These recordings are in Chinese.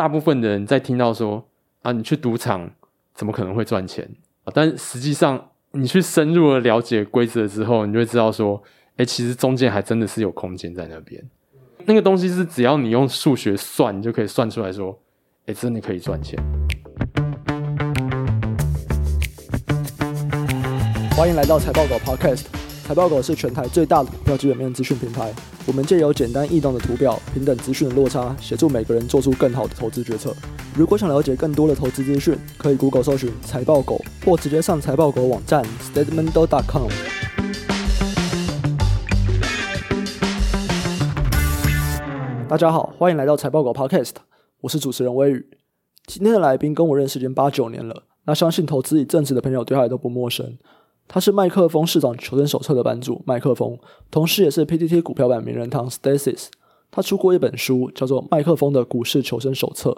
大部分的人在听到说啊，你去赌场怎么可能会赚钱？但实际上，你去深入的了解规则之后，你就会知道说，哎，其实中间还真的是有空间在那边。那个东西是只要你用数学算，你就可以算出来说，哎，真的可以赚钱。欢迎来到财报狗 Podcast。财报狗是全台最大的股票基本面资讯平台。我们借由简单易懂的图表、平等资讯的落差，协助每个人做出更好的投资决策。如果想了解更多的投资资讯，可以 Google 搜寻财报狗，或直接上财报狗网站 statementdog.com。大家好，欢迎来到财报狗 Podcast，我是主持人威宇。今天的来宾跟我认识已经八九年了，那相信投资一阵子的朋友对他也都不陌生。他是麦克风市长求生手册的版主麦克风，同时也是 PTT 股票版名人堂 Stasis。他出过一本书，叫做《麦克风的股市求生手册》。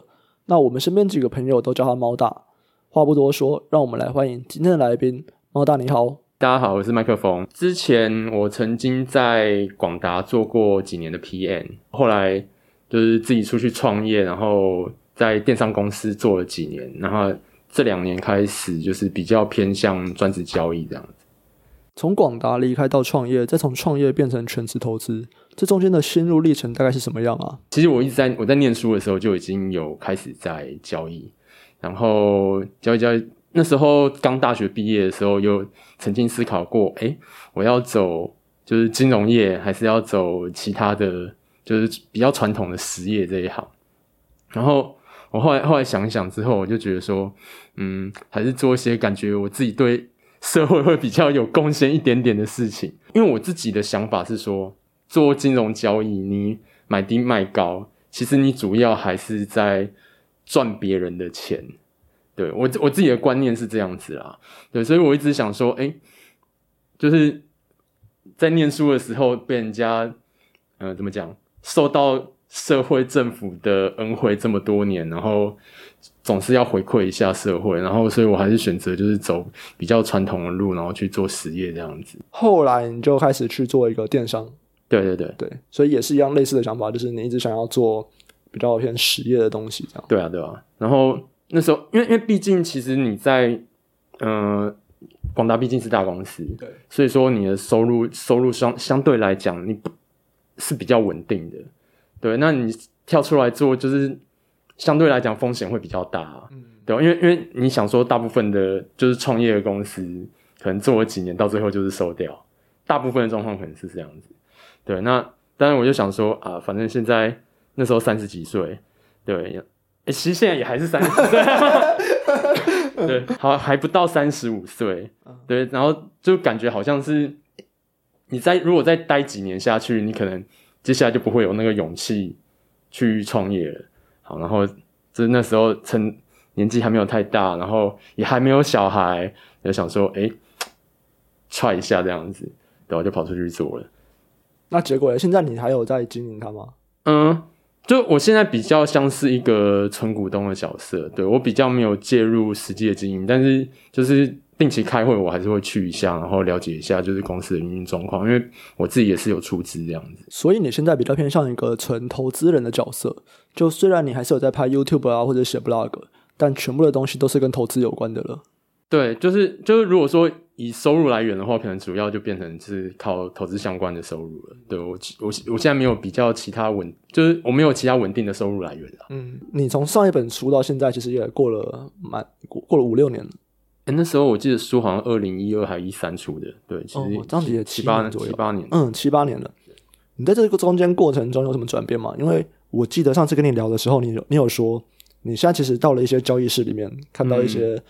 那我们身边几个朋友都叫他猫大。话不多说，让我们来欢迎今天的来宾，猫大你好。大家好，我是麦克风。之前我曾经在广达做过几年的 PM，后来就是自己出去创业，然后在电商公司做了几年，然后。这两年开始就是比较偏向专职交易这样子。从广达离开到创业，再从创业变成全职投资，这中间的心路历程大概是什么样啊？其实我一直在我在念书的时候就已经有开始在交易，然后交易交易。那时候刚大学毕业的时候，又曾经思考过，诶，我要走就是金融业，还是要走其他的，就是比较传统的实业这一行，然后。我后来后来想一想之后，我就觉得说，嗯，还是做一些感觉我自己对社会会比较有贡献一点点的事情。因为我自己的想法是说，做金融交易，你买低卖高，其实你主要还是在赚别人的钱。对，我我自己的观念是这样子啦。对，所以我一直想说，诶，就是在念书的时候被人家，呃，怎么讲，受到。社会政府的恩惠这么多年，然后总是要回馈一下社会，然后所以我还是选择就是走比较传统的路，然后去做实业这样子。后来你就开始去做一个电商，对对对对，所以也是一样类似的想法，就是你一直想要做比较偏实业的东西这样。对啊对啊，然后那时候因为因为毕竟其实你在嗯、呃、广达毕竟是大公司，对，所以说你的收入收入相相对来讲你不是比较稳定的。对，那你跳出来做，就是相对来讲风险会比较大，啊，嗯，对，因为因为你想说，大部分的就是创业的公司，可能做了几年，到最后就是收掉，大部分的状况可能是这样子。对，那当然我就想说啊，反正现在那时候三十几岁，对，诶其实现在也还是三十几岁，对，好还不到三十五岁，对，然后就感觉好像是你在如果再待几年下去，你可能。接下来就不会有那个勇气去创业了。好，然后就是那时候趁年纪还没有太大，然后也还没有小孩，就想说，哎，try 一下这样子，然后就跑出去做了。那结果呢？现在你还有在经营它吗？嗯，就我现在比较像是一个纯股东的角色，对，我比较没有介入实际的经营，但是就是。定期开会，我还是会去一下，然后了解一下就是公司的运营运状况，因为我自己也是有出资这样子。所以你现在比较偏向一个纯投资人的角色，就虽然你还是有在拍 YouTube 啊或者写 Blog，但全部的东西都是跟投资有关的了。对，就是就是如果说以收入来源的话，可能主要就变成是靠投资相关的收入了。对，我我我现在没有比较其他稳，就是我没有其他稳定的收入来源了。嗯，你从上一本书到现在，其实也过了蛮过过了五六年了。哎，那时候我记得书好像二零一二还一三出的，对，其实、哦、这样子也七八年左右，七八年，嗯，七八年了。你在这个中间过程中有什么转变吗？因为我记得上次跟你聊的时候，你有你有说，你现在其实到了一些交易室里面，看到一些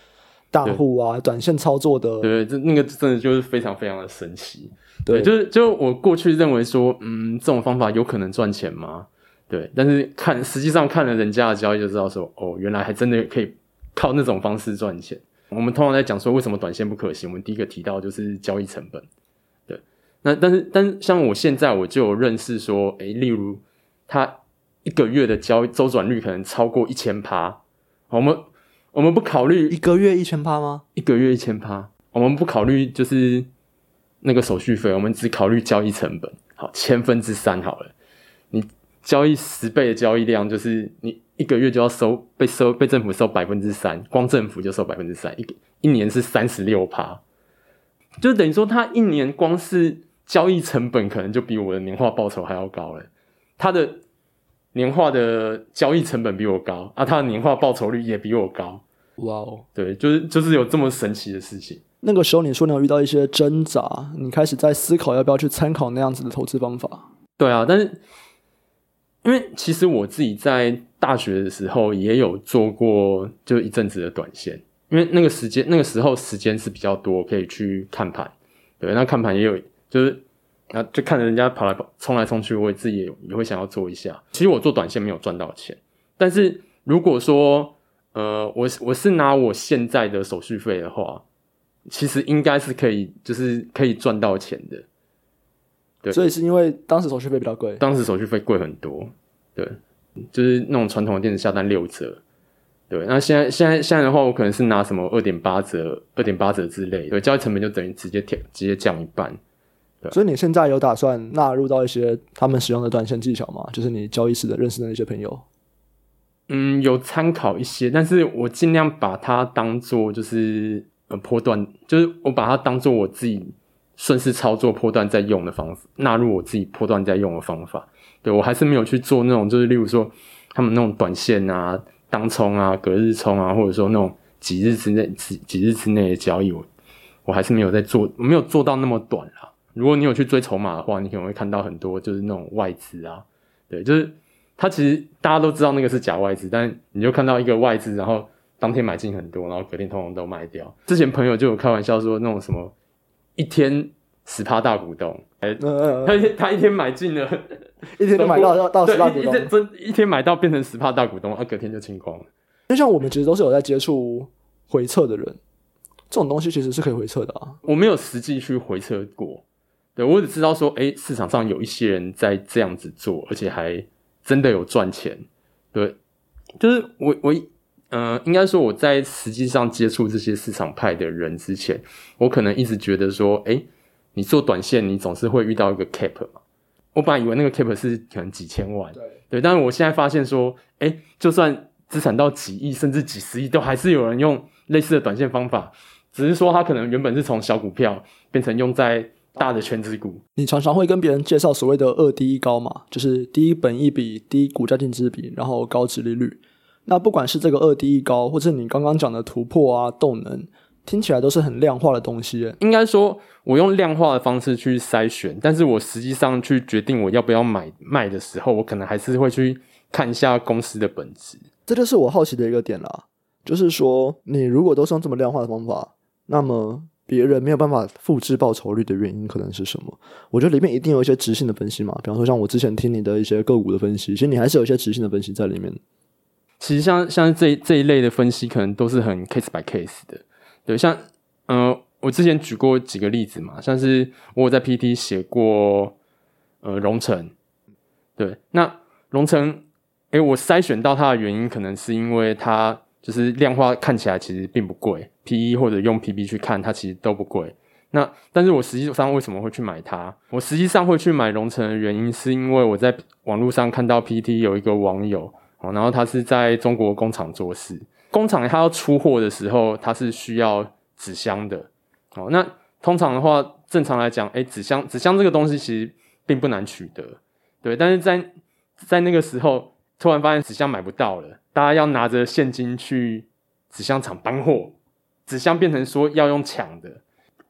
大户啊，嗯、短线操作的，对，这那个真的就是非常非常的神奇。对，对就是就我过去认为说，嗯，这种方法有可能赚钱吗？对，但是看实际上看了人家的交易就知道说，哦，原来还真的可以靠那种方式赚钱。我们通常在讲说为什么短线不可行，我们第一个提到就是交易成本。对，那但是但是像我现在我就有认识说，诶，例如他一个月的交易周转率可能超过一千趴，我们我们不考虑一个月一千趴吗？一个月一千趴，我们不考虑就是那个手续费，我们只考虑交易成本。好，千分之三好了，你交易十倍的交易量，就是你一个月就要收被收被政府收百分之三，光政府就收百分之三，一一年是三十六趴，就等于说他一年光是交易成本可能就比我的年化报酬还要高了。他的年化的交易成本比我高啊，他的年化报酬率也比我高。哇哦，对，就是就是有这么神奇的事情。那个时候你说你有遇到一些挣扎，你开始在思考要不要去参考那样子的投资方法。对啊，但是因为其实我自己在大学的时候也有做过就一阵子的短线，因为那个时间那个时候时间是比较多，可以去看盘。对，那看盘也有，就是啊，就看着人家跑来跑冲来冲去，我自己也也会想要做一下。其实我做短线没有赚到钱，但是如果说呃，我我是拿我现在的手续费的话，其实应该是可以，就是可以赚到钱的。对，所以是因为当时手续费比较贵，当时手续费贵很多，对，就是那种传统的电子下单六折，对，那现在现在现在的话，我可能是拿什么二点八折、二点八折之类，对，交易成本就等于直接调直接降一半，对。所以你现在有打算纳入到一些他们使用的短线技巧吗？就是你交易时的认识的那些朋友？嗯，有参考一些，但是我尽量把它当做就是呃波段，就是我把它当做我自己。顺势操作波段在用的方法，纳入我自己波段在用的方法。对，我还是没有去做那种，就是例如说他们那种短线啊、当冲啊、隔日冲啊，或者说那种几日之内、几几日之内的交易，我我还是没有在做，我没有做到那么短啊。如果你有去追筹码的话，你可能会看到很多就是那种外资啊，对，就是他其实大家都知道那个是假外资，但你就看到一个外资，然后当天买进很多，然后隔天通通都卖掉。之前朋友就有开玩笑说那种什么。一天十趴大股东，哎、嗯，他他一天买进了，一天就买到到十趴股东，真一天买到变成十趴大股东，啊，隔天就清光了。就像我们其实都是有在接触回测的人，这种东西其实是可以回测的啊。我没有实际去回测过，对，我只知道说，哎、欸，市场上有一些人在这样子做，而且还真的有赚钱。对，就是我我。嗯、呃，应该说我在实际上接触这些市场派的人之前，我可能一直觉得说，哎、欸，你做短线，你总是会遇到一个 cap 嘛。我本来以为那个 cap 是可能几千万，对，对，但是我现在发现说，哎、欸，就算资产到几亿甚至几十亿，都还是有人用类似的短线方法，只是说他可能原本是从小股票变成用在大的全值股。你常常会跟别人介绍所谓的二低一高嘛，就是低本益比、低股价净值比，然后高殖利率。那不管是这个二低一高，或者你刚刚讲的突破啊、动能，听起来都是很量化的东西。应该说，我用量化的方式去筛选，但是我实际上去决定我要不要买卖的时候，我可能还是会去看一下公司的本质。这就是我好奇的一个点啦，就是说，你如果都是用这么量化的方法，那么别人没有办法复制报酬率的原因可能是什么？我觉得里面一定有一些直性的分析嘛，比方说像我之前听你的一些个股的分析，其实你还是有一些直性的分析在里面。其实像像这这一类的分析，可能都是很 case by case 的。对，像呃，我之前举过几个例子嘛，像是我有在 PT 写过呃荣成，对，那荣成，诶，我筛选到它的原因，可能是因为它就是量化看起来其实并不贵，PE 或者用 PB 去看它其实都不贵。那但是我实际上为什么会去买它？我实际上会去买荣成的原因，是因为我在网络上看到 PT 有一个网友。然后他是在中国工厂做事，工厂他要出货的时候，他是需要纸箱的。哦，那通常的话，正常来讲，诶，纸箱纸箱这个东西其实并不难取得，对。但是在在那个时候，突然发现纸箱买不到了，大家要拿着现金去纸箱厂搬货，纸箱变成说要用抢的。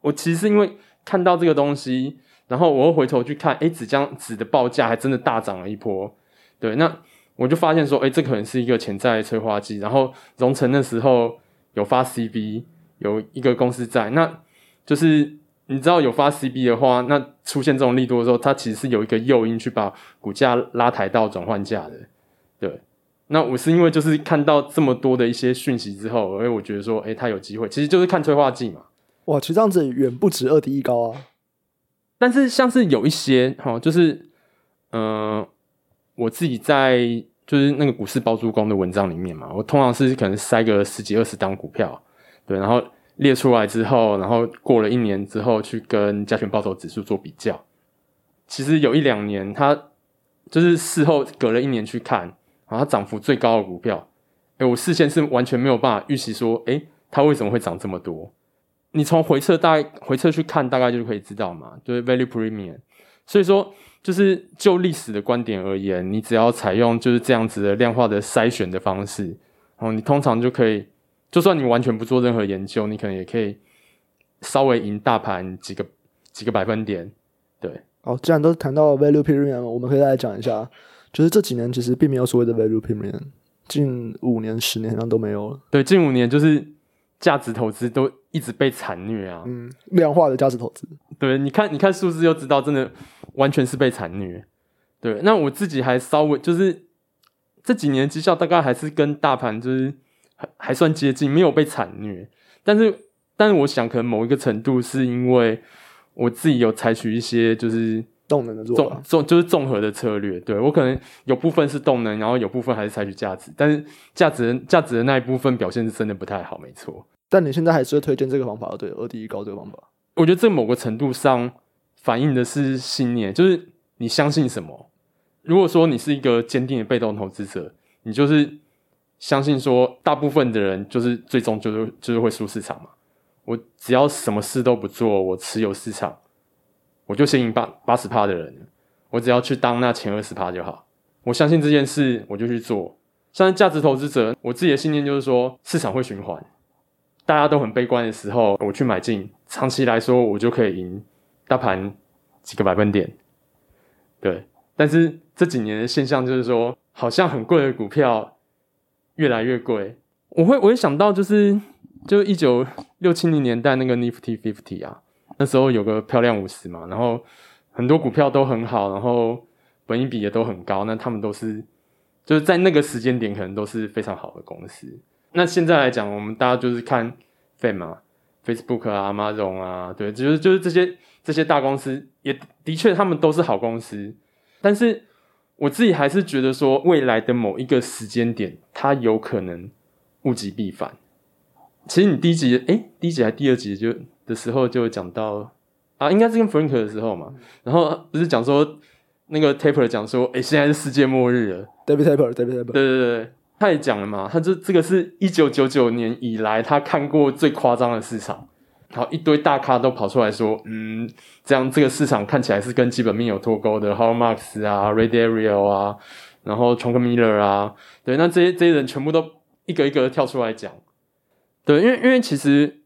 我其实是因为看到这个东西，然后我又回头去看，诶，纸箱纸的报价还真的大涨了一波，对，那。我就发现说，哎、欸，这可能是一个潜在的催化剂。然后荣成那时候有发 CB，有一个公司在，那就是你知道有发 CB 的话，那出现这种利多的时候，它其实是有一个诱因去把股价拉抬到转换价的。对，那我是因为就是看到这么多的一些讯息之后，哎，我觉得说，哎、欸，它有机会，其实就是看催化剂嘛。哇，其实这样子远不止二低一高啊。但是像是有一些哈，就是嗯。呃我自己在就是那个股市包租公的文章里面嘛，我通常是可能塞个十几二十档股票，对，然后列出来之后，然后过了一年之后去跟加权报酬指数做比较。其实有一两年，它就是事后隔了一年去看，然后它涨幅最高的股票，哎，我事先是完全没有办法预期说，哎，它为什么会涨这么多？你从回撤大概回撤去看，大概就可以知道嘛，就是 value premium。所以说，就是就历史的观点而言，你只要采用就是这样子的量化的筛选的方式，然后你通常就可以，就算你完全不做任何研究，你可能也可以稍微赢大盘几个几个百分点。对，哦，既然都谈到 value premium，我们可以来讲一下。就是这几年其实并没有所谓的 value premium，近五年、十年好像都没有了。对，近五年就是价值投资都一直被惨虐啊。嗯，量化的价值投资。对，你看，你看数字就知道，真的完全是被惨虐。对，那我自己还稍微就是这几年绩效大概还是跟大盘就是还还算接近，没有被惨虐。但是，但是我想可能某一个程度是因为我自己有采取一些就是。动能的做法，综就是综合的策略。对，我可能有部分是动能，然后有部分还是采取价值，但是价值价值的那一部分表现是真的不太好，没错。但你现在还是会推荐这个方法，对，二低一高这个方法。我觉得这某个程度上反映的是信念，就是你相信什么。如果说你是一个坚定的被动投资者，你就是相信说，大部分的人就是最终就是就是会输市场嘛。我只要什么事都不做，我持有市场。我就先赢八八十趴的人，我只要去当那前二十趴就好。我相信这件事，我就去做。像价值投资者，我自己的信念就是说，市场会循环。大家都很悲观的时候，我去买进，长期来说，我就可以赢大盘几个百分点。对，但是这几年的现象就是说，好像很贵的股票越来越贵。我会，我会想到就是，就一九六七零年代那个 Nifty Fifty 啊。那时候有个漂亮五十嘛，然后很多股票都很好，然后本益比也都很高，那他们都是就是在那个时间点可能都是非常好的公司。那现在来讲，我们大家就是看 FAM 嘛，Facebook 啊，Amazon 啊，对，就是就是这些这些大公司，也的确他们都是好公司，但是我自己还是觉得说，未来的某一个时间点，它有可能物极必反。其实你第一集，诶、欸，第一集还是第二集就。的时候就讲到啊，应该是跟 Frank 的时候嘛，然后不是讲说那个 Taper 讲说，诶、欸，现在是世界末日了。David Taper，David Taper，对对对，他也讲了嘛，他这这个是一九九九年以来他看过最夸张的市场，好，一堆大咖都跑出来说，嗯，这样这个市场看起来是跟基本面有脱钩的，Howard Marks 啊，Ray Dalio 啊，然后 Chuck Miller 啊，对，那这些这些人全部都一个一个跳出来讲，对，因为因为其实。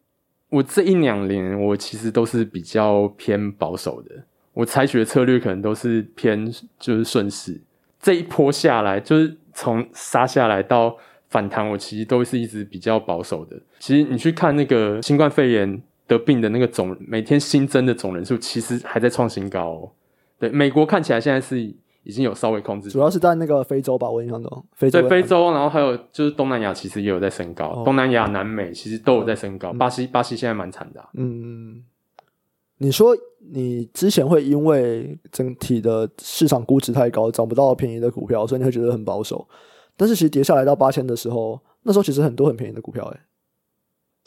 我这一两年，我其实都是比较偏保守的。我采取的策略可能都是偏就是顺势。这一波下来，就是从杀下来到反弹，我其实都是一直比较保守的。其实你去看那个新冠肺炎得病的那个总每天新增的总人数，其实还在创新高哦。对，美国看起来现在是。已经有稍微控制，主要是在那个非洲吧，我印象中。非洲对非洲，然后还有就是东南亚，其实也有在升高。哦、东南亚、南美其实都有在升高。嗯、巴西，巴西现在蛮惨的、啊。嗯，你说你之前会因为整体的市场估值太高，找不到便宜的股票，所以你会觉得很保守。但是其实跌下来到八千的时候，那时候其实很多很便宜的股票、欸，诶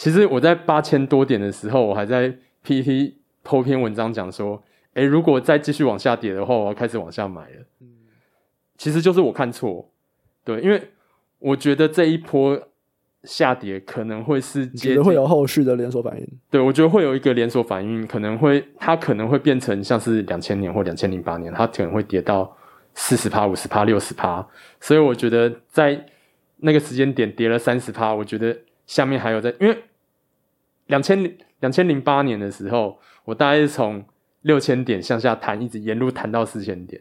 其实我在八千多点的时候，我还在 PTT 剖篇文章讲说。诶，如果再继续往下跌的话，我要开始往下买了。嗯，其实就是我看错，对，因为我觉得这一波下跌可能会是接会有后续的连锁反应。对，我觉得会有一个连锁反应，可能会它可能会变成像是两千年或两千零八年，它可能会跌到四十趴、五十趴、六十趴。所以我觉得在那个时间点跌了三十趴，我觉得下面还有在，因为两千两千零八年的时候，我大概是从。六千点向下弹，一直沿路弹到四千点。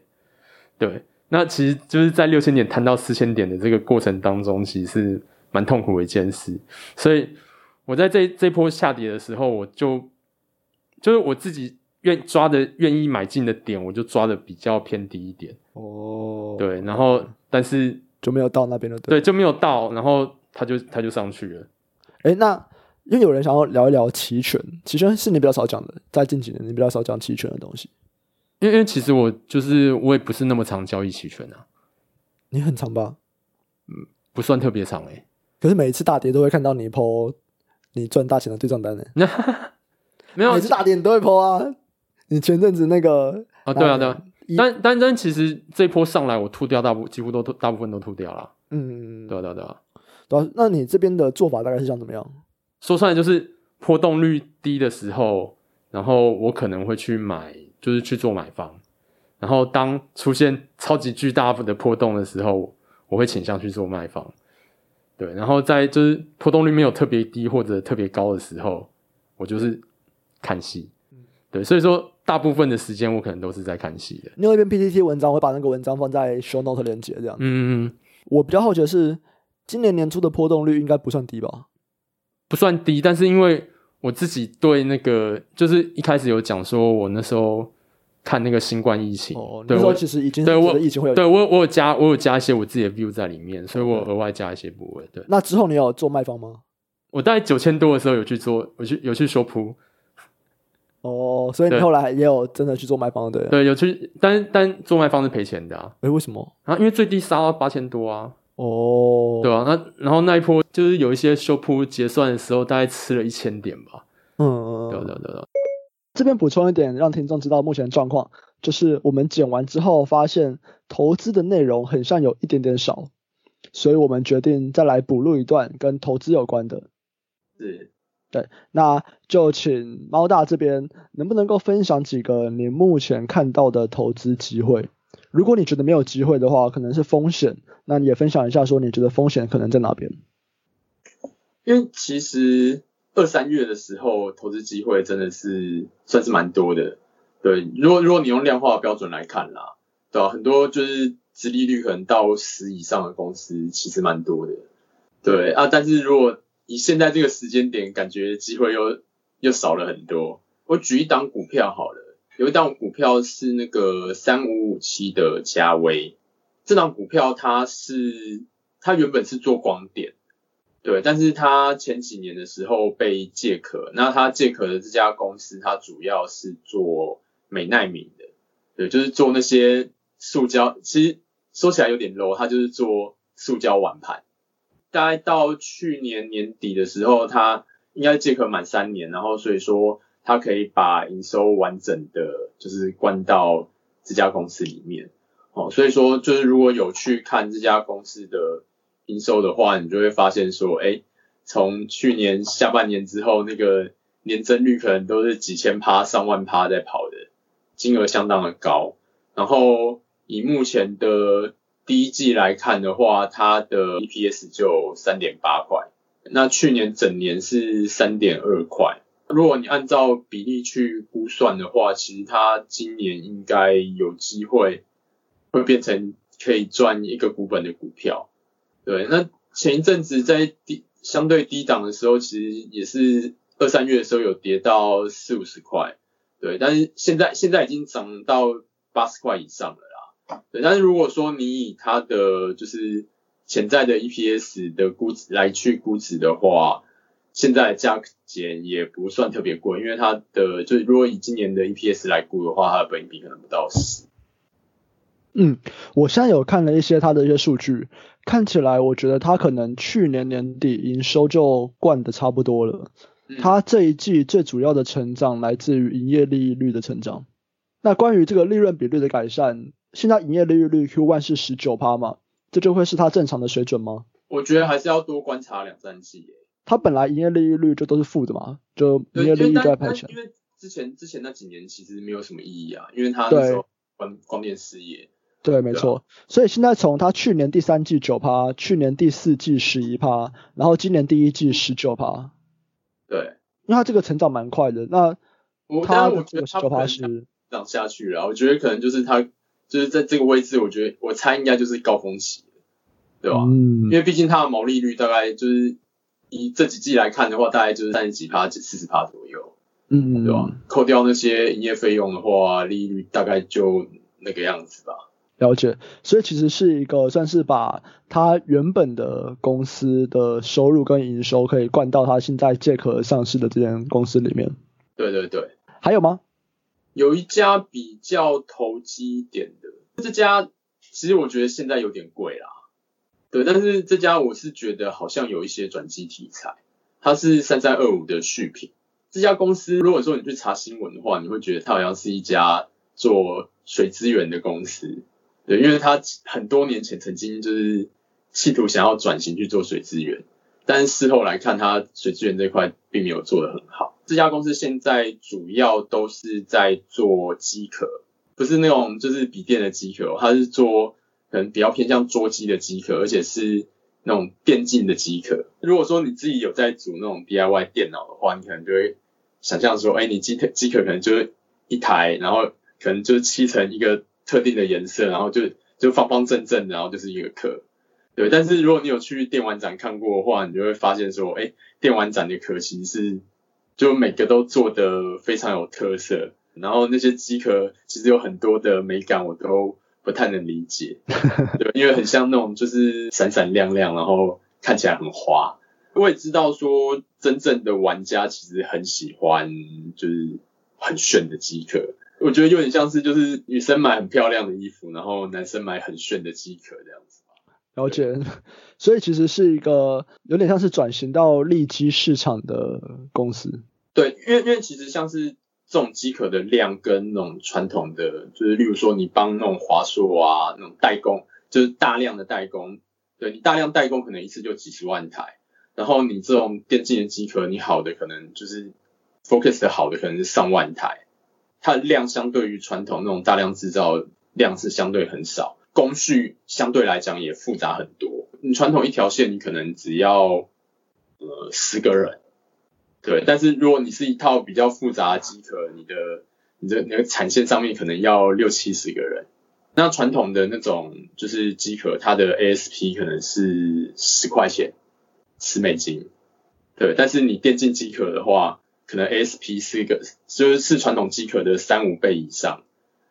对，那其实就是在六千点弹到四千点的这个过程当中，其实是蛮痛苦的一件事。所以我在这这波下跌的时候，我就就是我自己愿抓的愿意买进的点，我就抓的比较偏低一点。哦，对，然后但是就没有到那边的，对，就没有到，然后它就它就上去了。诶，那。因为有人想要聊一聊期权，期权是你比较少讲的，在近几年你比较少讲期权的东西。因为，因为其实我就是我也不是那么常交易期权啊。你很长吧？嗯，不算特别长诶、欸。可是每一次大跌都会看到你 po 你赚大钱的对账单呢、欸。没有，每次大跌你都会 po 啊。你前阵子那个啊、哦，对啊，对啊，但但但其实这一波上来，我吐掉大部几乎都大部分都吐掉了。嗯，对对对，对。那你这边的做法大概是想怎么样？说出来就是波动率低的时候，然后我可能会去买，就是去做买方。然后当出现超级巨大的波动的时候，我会倾向去做卖方。对，然后在就是波动率没有特别低或者特别高的时候，我就是看戏。对，所以说大部分的时间我可能都是在看戏的。你有一篇 PPT 文章，我会把那个文章放在 Show Note 连接这样。嗯嗯。我比较好奇的是，今年年初的波动率应该不算低吧？不算低，但是因为我自己对那个，就是一开始有讲说，我那时候看那个新冠疫情，哦，对，我其实已经对我疫情会有，对我我有加我有加一些我自己的 view 在里面，所以我额外加一些部位。对，那之后你有做卖方吗？我大概九千多的时候有去做，有去有去说铺。哦，所以你后来也有真的去做卖方的，对，有去，但但做卖方是赔钱的啊。诶，为什么？啊，因为最低杀到八千多啊。哦，对啊，那然后那一波就是有一些修铺结算的时候，大概吃了一千点吧。嗯嗯，对对对对。这边补充一点，让听众知道目前状况，就是我们剪完之后发现投资的内容很像有一点点少，所以我们决定再来补录一段跟投资有关的。是。对，那就请猫大这边能不能够分享几个你目前看到的投资机会？如果你觉得没有机会的话，可能是风险，那你也分享一下，说你觉得风险可能在哪边？因为其实二三月的时候，投资机会真的是算是蛮多的。对，如果如果你用量化标准来看啦，对吧？很多就是殖利率可能到十以上的公司，其实蛮多的。对啊，但是如果以现在这个时间点，感觉机会又又少了很多。我举一档股票好了，有一档股票是那个三五五七的嘉威。这档股票它是它原本是做光电，对，但是它前几年的时候被借壳。那它借壳的这家公司，它主要是做美奈米的，对，就是做那些塑胶。其实说起来有点 low，它就是做塑胶碗盘。大概到去年年底的时候，它应该借壳满三年，然后所以说他可以把营收完整的，就是关到这家公司里面。哦，所以说就是如果有去看这家公司的营收的话，你就会发现说，哎，从去年下半年之后，那个年增率可能都是几千趴、上万趴在跑的，金额相当的高。然后以目前的第一季来看的话，它的 EPS 就三点八块，那去年整年是三点二块。如果你按照比例去估算的话，其实它今年应该有机会会变成可以赚一个股本的股票。对，那前一阵子在低相对低档的时候，其实也是二三月的时候有跌到四五十块，对，但是现在现在已经涨到八十块以上了啦。对，但是如果说你以它的就是潜在的 EPS 的估值来去估值的话，现在的价钱也不算特别贵，因为它的就是如果以今年的 EPS 来估的话，它的本益比可能不到十。嗯，我现在有看了一些它的一些数据，看起来我觉得它可能去年年底营收就灌得差不多了。它这一季最主要的成长来自于营业利率的成长。那关于这个利润比率的改善。现在营业利率率 Q1 是十九趴嘛，这就会是它正常的水准吗？我觉得还是要多观察两三季耶。它本来营业利率就都是负的嘛，就营业利率就在排前。因为之前之前那几年其实没有什么意义啊，因为它那时候光光电事业。对，没错。所以现在从它去年第三季九趴，去年第四季十一趴，然后今年第一季十九趴。对，因为它这个成长蛮快的。那它我觉得九趴是涨下去了，我觉得可能就是它。就是在这个位置，我觉得我猜应该就是高峰期，对吧？嗯，因为毕竟它的毛利率大概就是以这几季来看的话，大概就是三十几趴、四十趴左右，嗯，对吧？扣掉那些营业费用的话，利率大概就那个样子吧。了解，所以其实是一个算是把他原本的公司的收入跟营收可以灌到他现在借壳上市的这间公司里面。对对对，还有吗？有一家比较投机一点的，这家其实我觉得现在有点贵啦，对，但是这家我是觉得好像有一些转机题材，它是三三二五的续品。这家公司如果说你去查新闻的话，你会觉得它好像是一家做水资源的公司，对，因为它很多年前曾经就是企图想要转型去做水资源，但事后来看，它水资源这块并没有做得很好。这家公司现在主要都是在做机壳，不是那种就是笔电的机壳，它是做可能比较偏向桌机的机壳，而且是那种电竞的机壳。如果说你自己有在组那种 DIY 电脑的话，你可能就会想象说，哎，你机机壳可能就是一台，然后可能就是漆成一个特定的颜色，然后就就方方正正，然后就是一个壳。对，但是如果你有去电玩展看过的话，你就会发现说，哎，电玩展的壳其实是。就每个都做得非常有特色，然后那些机壳其实有很多的美感，我都不太能理解，对，因为很像那种就是闪闪亮亮，然后看起来很花。我也知道说，真正的玩家其实很喜欢就是很炫的机壳，我觉得有点像是就是女生买很漂亮的衣服，然后男生买很炫的机壳这样子。了解，所以其实是一个有点像是转型到利基市场的公司。对，因为因为其实像是这种机壳的量跟那种传统的，就是例如说你帮那种华硕啊那种代工，就是大量的代工，对你大量代工可能一次就几十万台，然后你这种电竞的机壳，你好的可能就是 Focus 的好的可能是上万台，它的量相对于传统那种大量制造量是相对很少，工序相对来讲也复杂很多。你传统一条线你可能只要呃十个人。对，但是如果你是一套比较复杂的机壳，你的你的那个产线上面可能要六七十个人。那传统的那种就是机壳，它的 ASP 可能是十块钱，十美金。对，但是你电竞机壳的话，可能 ASP 是一个就是是传统机壳的三五倍以上。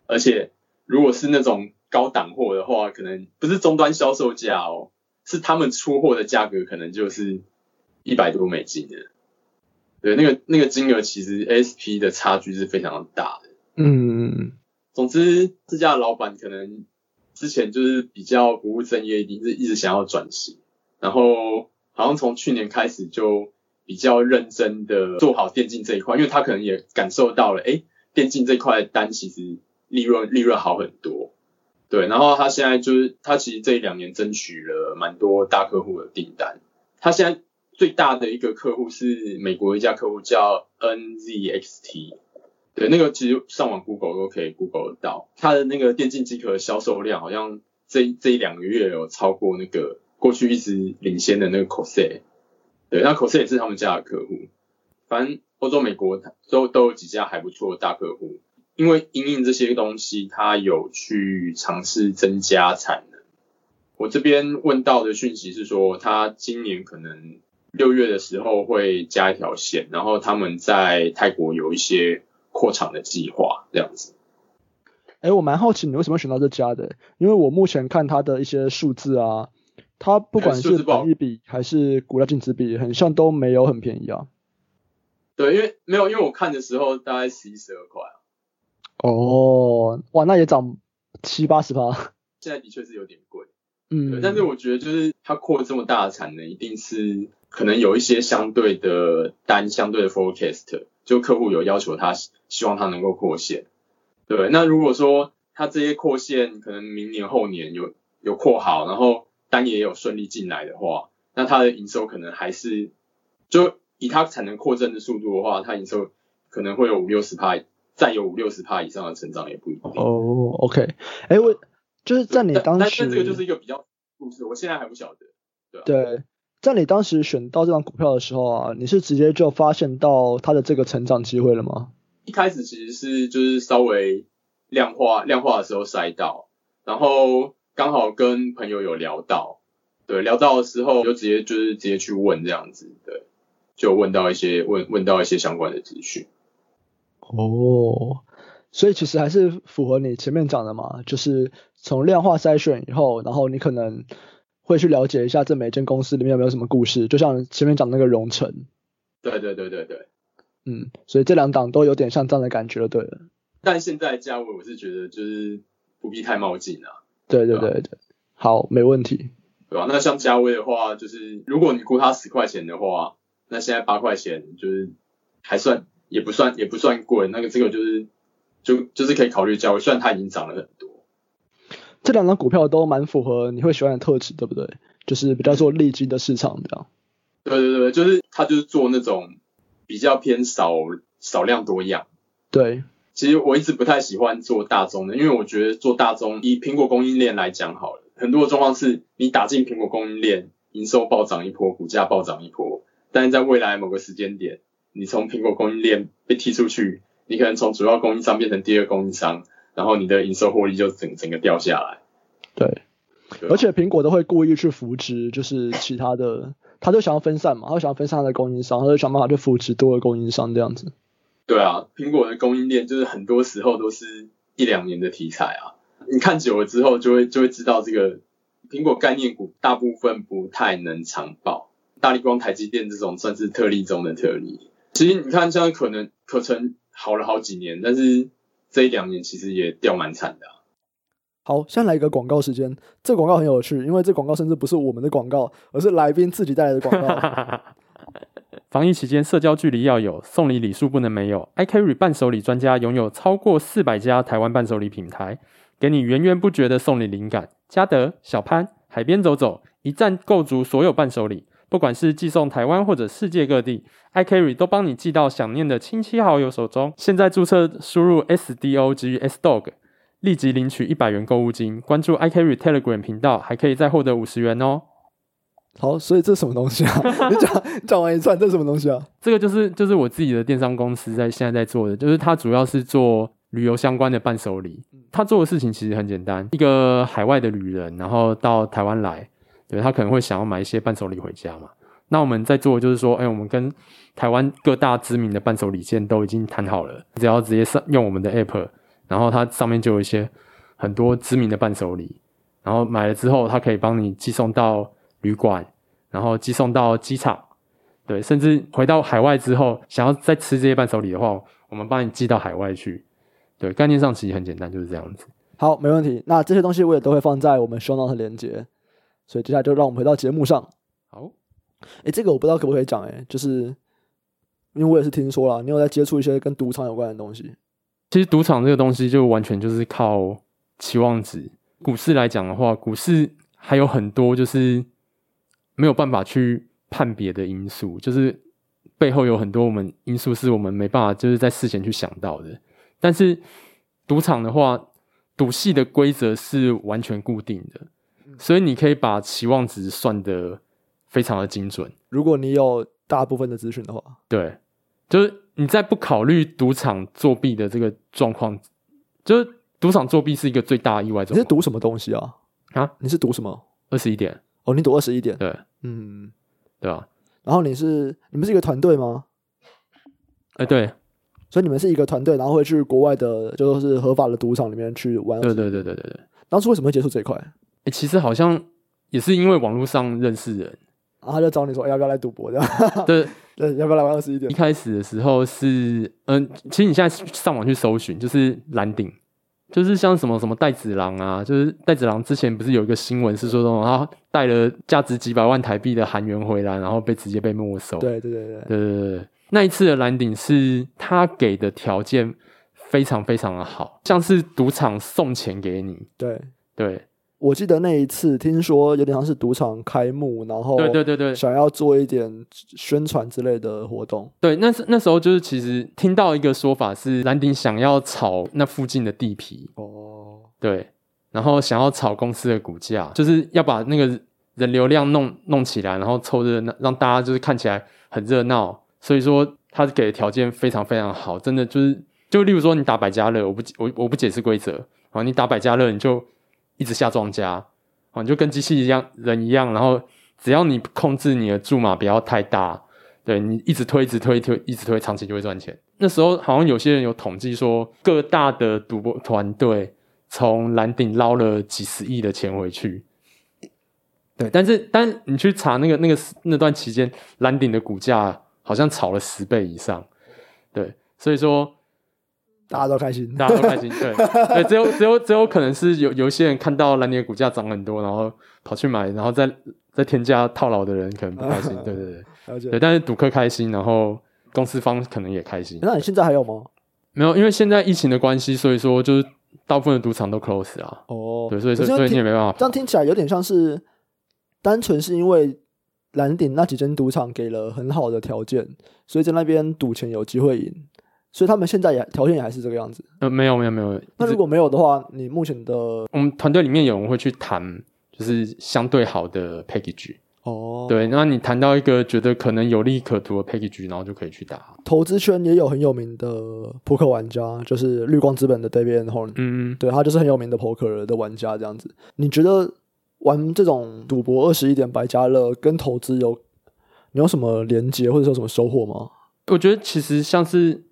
而且如果是那种高档货的话，可能不是终端销售价哦，是他们出货的价格，可能就是一百多美金的。对，那个那个金额其实 ASP 的差距是非常大的。嗯，总之这家的老板可能之前就是比较不务正业，一定是一直想要转型，然后好像从去年开始就比较认真的做好电竞这一块，因为他可能也感受到了，哎，电竞这一块单其实利润利润好很多。对，然后他现在就是他其实这一两年争取了蛮多大客户的订单，他现在。最大的一个客户是美国一家客户叫 NZXT，对，那个其实上网 Google 都可以 Google 得到，它的那个电竞机壳销售量好像这这一两个月有超过那个过去一直领先的那个 Corsair，对，那 COS A 也是他们家的客户，反正欧洲、美国都都有几家还不错的大客户，因为因应这些东西，它有去尝试增加产能。我这边问到的讯息是说，他今年可能。六月的时候会加一条线，然后他们在泰国有一些扩厂的计划，这样子。哎，我蛮好奇你为什么选到这家的？因为我目前看它的一些数字啊，它不管是本益比还是股价净值比，很像都没有很便宜啊。对，因为没有，因为我看的时候大概十一十二块啊。哦，哇，那也涨七八十趴。现在的确是有点贵。嗯，但是我觉得就是它扩这么大的产能，一定是。可能有一些相对的单，相对的 forecast，就客户有要求他，希望他能够扩线。对，那如果说他这些扩线可能明年后年有有扩好，然后单也有顺利进来的话，那他的营收可能还是，就以他产能扩增的速度的话，他营收可能会有五六十趴，再有五六十趴以上的成长也不一定。哦，OK，哎，我就是在你当时，这个就是一个比较故事，我现在还不晓得，对吧？对。在你当时选到这张股票的时候啊，你是直接就发现到它的这个成长机会了吗？一开始其实是就是稍微量化量化的时候筛到，然后刚好跟朋友有聊到，对，聊到的时候就直接就是直接去问这样子，对，就问到一些问问到一些相关的资讯。哦，所以其实还是符合你前面讲的嘛，就是从量化筛选以后，然后你可能。会去了解一下这每间公司里面有没有什么故事，就像前面讲那个荣城。对对对对对，嗯，所以这两档都有点像这样的感觉，对了。但现在价位我是觉得就是不必太冒进啊。对对对对，对好，没问题。对吧？那像价位的话，就是如果你估它十块钱的话，那现在八块钱就是还算也不算也不算贵，那个这个就是就就是可以考虑价位，虽然它已经涨了很多。这两张股票都蛮符合你会喜欢的特质，对不对？就是比较做利基的市场这样。对对对，就是他就是做那种比较偏少少量多样。对，其实我一直不太喜欢做大宗的，因为我觉得做大宗以苹果供应链来讲好了，很多的状况是你打进苹果供应链，营收暴涨一波，股价暴涨一波，但是在未来某个时间点，你从苹果供应链被踢出去，你可能从主要供应商变成第二供应商。然后你的营收获利就整整个掉下来，对，对，而且苹果都会故意去扶植，就是其他的，他就想要分散嘛，他就想要分散他的供应商，他就想办法去扶植多个供应商这样子。对啊，苹果的供应链就是很多时候都是一两年的题材啊，你看久了之后就会就会知道这个苹果概念股大部分不太能长抱，大力光、台积电这种算是特例中的特例。其实你看现在可能可成好了好几年，但是。这一两年其实也掉蛮惨的啊。好，现在来一个广告时间。这广告很有趣，因为这广告甚至不是我们的广告，而是来宾自己带来的广告。防疫期间，社交距离要有，送礼礼数不能没有。iCarry 伴手礼专家拥有超过四百家台湾伴手礼品牌，给你源源不绝的送礼灵感。嘉德、小潘、海边走走，一站购足所有伴手礼。不管是寄送台湾或者世界各地，iCarry 都帮你寄到想念的亲戚好友手中。现在注册输入 S D O G S Dog，立即领取一百元购物金。关注 iCarry Telegram 频道，还可以再获得五十元哦。好，所以这是什么东西啊？你讲讲完一串，这是什么东西啊？这个就是就是我自己的电商公司在现在在做的，就是它主要是做旅游相关的伴手礼。他做的事情其实很简单，一个海外的旅人，然后到台湾来。对，他可能会想要买一些伴手礼回家嘛。那我们在做的就是说，哎，我们跟台湾各大知名的伴手礼店都已经谈好了，只要直接上用我们的 app，然后它上面就有一些很多知名的伴手礼，然后买了之后，它可以帮你寄送到旅馆，然后寄送到机场，对，甚至回到海外之后，想要再吃这些伴手礼的话，我们帮你寄到海外去。对，概念上其实很简单，就是这样子。好，没问题。那这些东西我也都会放在我们 show note 的链接。所以接下来就让我们回到节目上。好，哎，这个我不知道可不可以讲，哎，就是因为我也是听说了，你有在接触一些跟赌场有关的东西。其实赌场这个东西就完全就是靠期望值。股市来讲的话，股市还有很多就是没有办法去判别的因素，就是背后有很多我们因素是我们没办法就是在事前去想到的。但是赌场的话，赌戏的规则是完全固定的。所以你可以把期望值算得非常的精准。如果你有大部分的资讯的话，对，就是你在不考虑赌场作弊的这个状况，就是赌场作弊是一个最大的意外。你是赌什么东西啊？啊，你是赌什么？二十一点。哦，你赌二十一点。对，嗯，对啊。然后你是你们是一个团队吗？哎、欸，对。所以你们是一个团队，然后会去国外的，就是合法的赌场里面去玩。对对对对对对。当初为什么会接触这一块？欸、其实好像也是因为网络上认识人，然后他就找你说：“欸、要不要来赌博？”这样 对 对，要不要来玩二十一点？一开始的时候是，嗯，其实你现在上网去搜寻，就是蓝顶，就是像什么什么带子郎啊，就是带子郎之前不是有一个新闻是说什么他带了价值几百万台币的韩元回来，然后被直接被没收。对对对对对对对，那一次的蓝顶是他给的条件非常非常的好，像是赌场送钱给你。对对。我记得那一次，听说有点像是赌场开幕，然后对对对对，想要做一点宣传之类的活动。对，那是那时候就是其实听到一个说法是蓝鼎想要炒那附近的地皮哦，对，然后想要炒公司的股价，就是要把那个人流量弄弄起来，然后凑热闹，让大家就是看起来很热闹。所以说他给的条件非常非常好，真的就是就例如说你打百家乐，我不我我不解释规则啊，你打百家乐你就。一直下庄家，啊，你就跟机器一样人一样，然后只要你控制你的注码不要太大，对，你一直推，一直推，推，一直推，长期就会赚钱。那时候好像有些人有统计说，各大的赌博团队从蓝鼎捞了几十亿的钱回去。对，但是但你去查那个那个那段期间，蓝鼎的股价好像炒了十倍以上。对，所以说。大家都开心，大家都开心，对 对，只有只有只有可能是有有些人看到蓝鼎的股价涨很多，然后跑去买，然后再再添加套牢的人可能不开心，对对对，了解，对，但是赌客开心，然后公司方可能也开心。那你现在还有吗？没有，因为现在疫情的关系，所以说就是大部分的赌场都 close 啊。哦，对，所以所以所以你也没办法。这样听起来有点像是单纯是因为蓝鼎那几间赌场给了很好的条件，所以在那边赌钱有机会赢，所以他们现在也条件也还是这个样子。呃，没有没有没有。那如果没有的话，你目前的我们团队里面有人会去谈，就是相对好的 package。哦，对，那你谈到一个觉得可能有利可图的 package，然后就可以去打。投资圈也有很有名的扑克玩家，就是绿光资本的 David Horn，嗯，对，他就是很有名的扑克的玩家这样子。你觉得玩这种赌博二十一点百家乐跟投资有你有什么连接，或者说什么收获吗？我觉得其实像是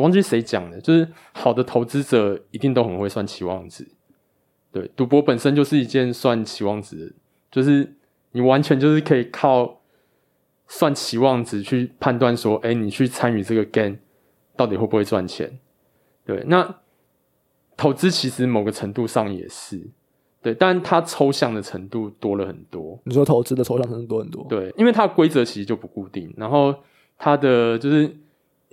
我忘记谁讲的，就是好的投资者一定都很会算期望值。对，赌博本身就是一件算期望值，就是。你完全就是可以靠算期望值去判断说，哎，你去参与这个 game 到底会不会赚钱？对，那投资其实某个程度上也是，对，但它抽象的程度多了很多。你说投资的抽象程度多很多？对，因为它的规则其实就不固定，然后它的就是，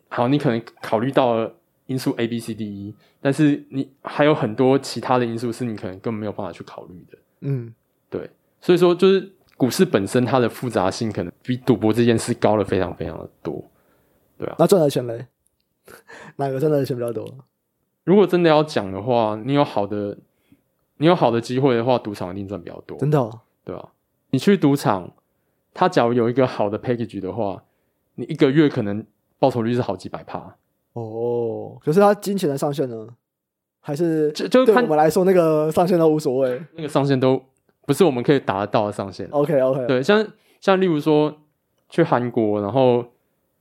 好，你可能考虑到了因素 A、B、C、D、E，但是你还有很多其他的因素是你可能根本没有办法去考虑的。嗯，对，所以说就是。股市本身它的复杂性可能比赌博这件事高了非常非常的多，对啊。那赚的钱嘞？哪个赚的钱比较多？如果真的要讲的话，你有好的，你有好的机会的话，赌场一定赚比较多。真的哦？对啊。你去赌场，他假如有一个好的 package 的话，你一个月可能报酬率是好几百趴。哦，可是他金钱的上限呢？还是就就看对我们来说，那个上限都无所谓。那个上限都。不是我们可以达得到的上限。OK OK，对，像像例如说去韩国，然后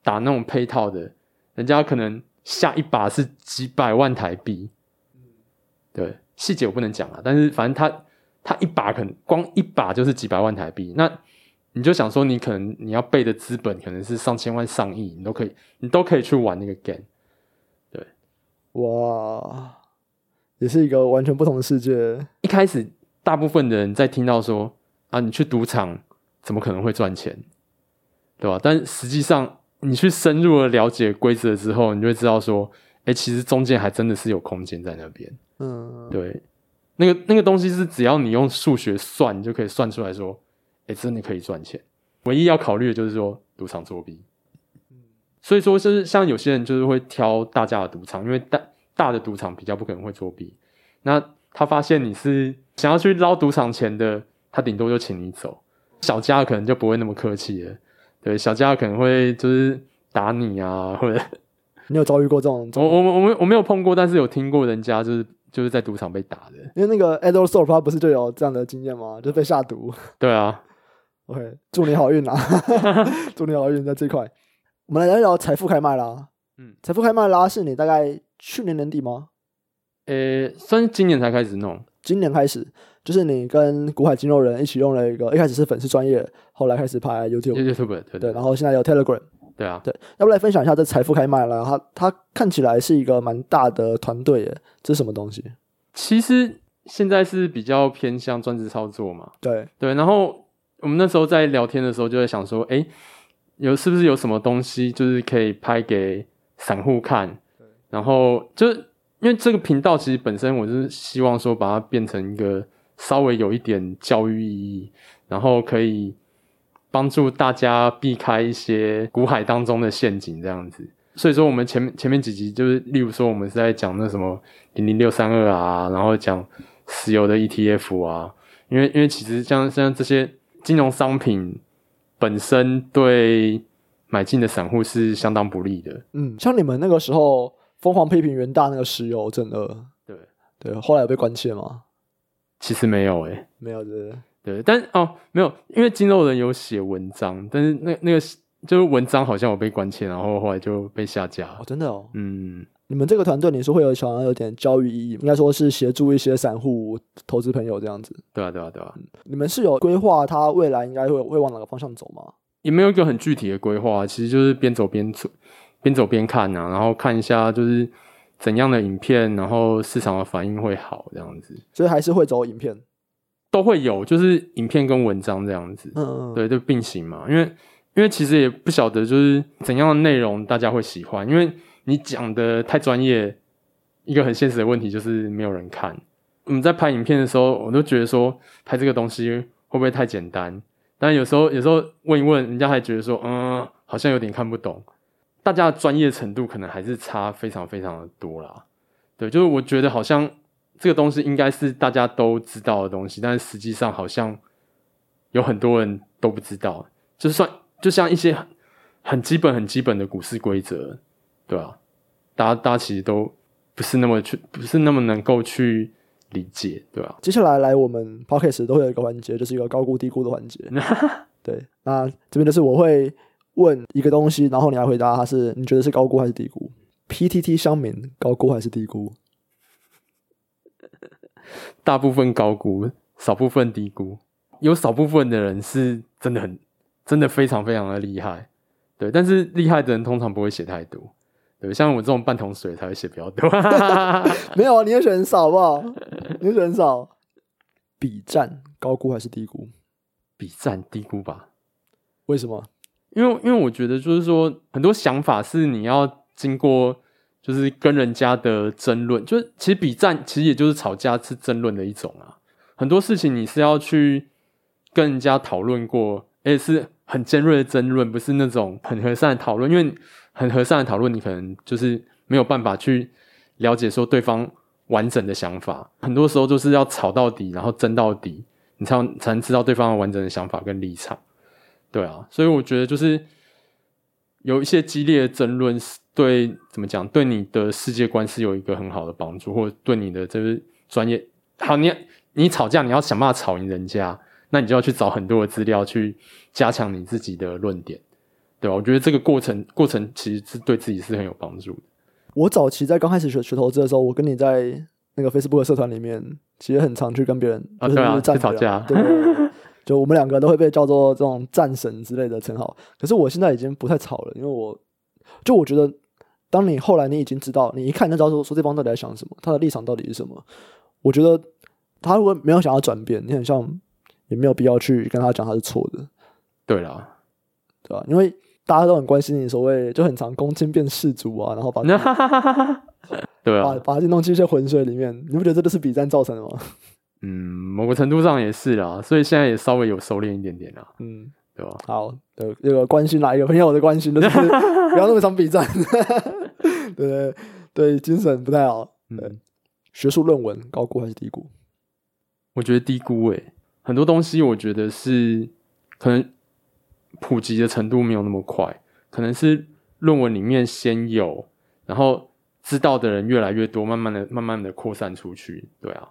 打那种配套的，人家可能下一把是几百万台币。对，细节我不能讲啊，但是反正他他一把可能光一把就是几百万台币，那你就想说，你可能你要备的资本可能是上千万、上亿，你都可以，你都可以去玩那个 game。对，哇，也是一个完全不同的世界。一开始。大部分的人在听到说啊，你去赌场怎么可能会赚钱，对吧？但实际上，你去深入的了解规则之后，你就会知道说，哎，其实中间还真的是有空间在那边。嗯，对，那个那个东西是只要你用数学算，你就可以算出来说，哎，真的可以赚钱。唯一要考虑的就是说赌场作弊。所以说，就是像有些人就是会挑大家的赌场，因为大大的赌场比较不可能会作弊。那他发现你是。想要去捞赌场钱的，他顶多就请你走。小家可能就不会那么客气了。对，小家可能会就是打你啊，或者你有遭遇过这种？我我我没我没有碰过，但是有听过人家就是就是在赌场被打的。因为那个 Edward Thorp 他不是就有这样的经验吗？就是被下毒。对啊。OK，祝你好运啦！祝你好运在这块。我们来聊一聊财富开麦啦。嗯，财富开麦啦是你大概去年年底吗？呃、欸，算是今年才开始弄。今年开始，就是你跟古海金肉人一起用了一个，一开始是粉丝专业，后来开始拍 YouTube，YouTube 对对，对，然后现在有 Telegram，对啊，对，要不来分享一下这财富开麦了？它它看起来是一个蛮大的团队耶，这是什么东西？其实现在是比较偏向专职操作嘛，对对，然后我们那时候在聊天的时候就在想说，哎，有是不是有什么东西就是可以拍给散户看，然后就是。因为这个频道其实本身我是希望说把它变成一个稍微有一点教育意义，然后可以帮助大家避开一些股海当中的陷阱这样子。所以说我们前前面几集就是，例如说我们是在讲那什么零零六三二啊，然后讲石油的 ETF 啊，因为因为其实像像这些金融商品本身对买进的散户是相当不利的。嗯，像你们那个时候。疯狂批评元大那个石油正二，对对，后来有被关切吗？其实没有诶、欸，没有的，对，但哦没有，因为金肉人有写文章，但是那那个就是文章好像有被关切，然后后来就被下架。哦，真的哦，嗯，你们这个团队你是会有想要有点教育意义，应该说是协助一些散户投资朋友这样子。对啊，对啊，对啊，你们是有规划他未来应该会会往哪个方向走吗？也没有一个很具体的规划，其实就是边走边走。边走边看啊，然后看一下就是怎样的影片，然后市场的反应会好这样子，所以还是会走影片，都会有，就是影片跟文章这样子，嗯嗯，对，就并行嘛。因为因为其实也不晓得就是怎样的内容大家会喜欢，因为你讲的太专业，一个很现实的问题就是没有人看。我们在拍影片的时候，我都觉得说拍这个东西会不会太简单？但有时候有时候问一问，人家还觉得说，嗯，好像有点看不懂。大家的专业程度可能还是差非常非常的多啦。对，就是我觉得好像这个东西应该是大家都知道的东西，但实际上好像有很多人都不知道。就算就像一些很基本、很基本的股市规则，对啊？大家大家其实都不是那么去，不是那么能够去理解，对吧？接下来来我们 podcast 都会有一个环节，就是一个高估低估的环节。对，那这边就是我会问一个东西，然后你来回答，它是你觉得是高估还是低估？PTT 相民高估还是低估？大部分高估，少部分低估。有少部分的人是真的很。真的非常非常的厉害，对，但是厉害的人通常不会写太多，对，像我这种半桶水才会写比较多。没有啊，你也选很少好不好？你也选很少。比战高估还是低估？比战低估吧？为什么？因为因为我觉得就是说，很多想法是你要经过，就是跟人家的争论，就是其实比战其实也就是吵架是争论的一种啊。很多事情你是要去跟人家讨论过，而且是。很尖锐的争论，不是那种很和善的讨论，因为很和善的讨论，你可能就是没有办法去了解说对方完整的想法。很多时候就是要吵到底，然后争到底，你才才能知道对方的完整的想法跟立场。对啊，所以我觉得就是有一些激烈的争论是，对怎么讲，对你的世界观是有一个很好的帮助，或者对你的这个专业。好，你你吵架，你要想办法吵赢人家。那你就要去找很多的资料去加强你自己的论点，对吧？我觉得这个过程过程其实是对自己是很有帮助的。我早期在刚开始学学投资的时候，我跟你在那个 Facebook 社团里面，其实很常去跟别人就是战、啊啊、吵架，对，就我们两个都会被叫做这种战神之类的称号。可是我现在已经不太吵了，因为我就我觉得，当你后来你已经知道，你一看就知道说说对方到底在想什么，他的立场到底是什么。我觉得他如果没有想要转变，你很像。也没有必要去跟他讲他是错的，对啦，对吧？因为大家都很关心你所谓就很常攻坚变士卒啊，然后把 对啊，把把自己弄进一些浑水里面，你不觉得这都是比战造成的吗？嗯，某个程度上也是啦，所以现在也稍微有收敛一点点啦，嗯，对吧？好，有这个关心哪一个朋友的关心，就是 不要那么常比战，对对对，精神不太好。对，嗯、学术论文高估还是低估？我觉得低估诶、欸。很多东西我觉得是可能普及的程度没有那么快，可能是论文里面先有，然后知道的人越来越多，慢慢的、慢慢的扩散出去。对啊，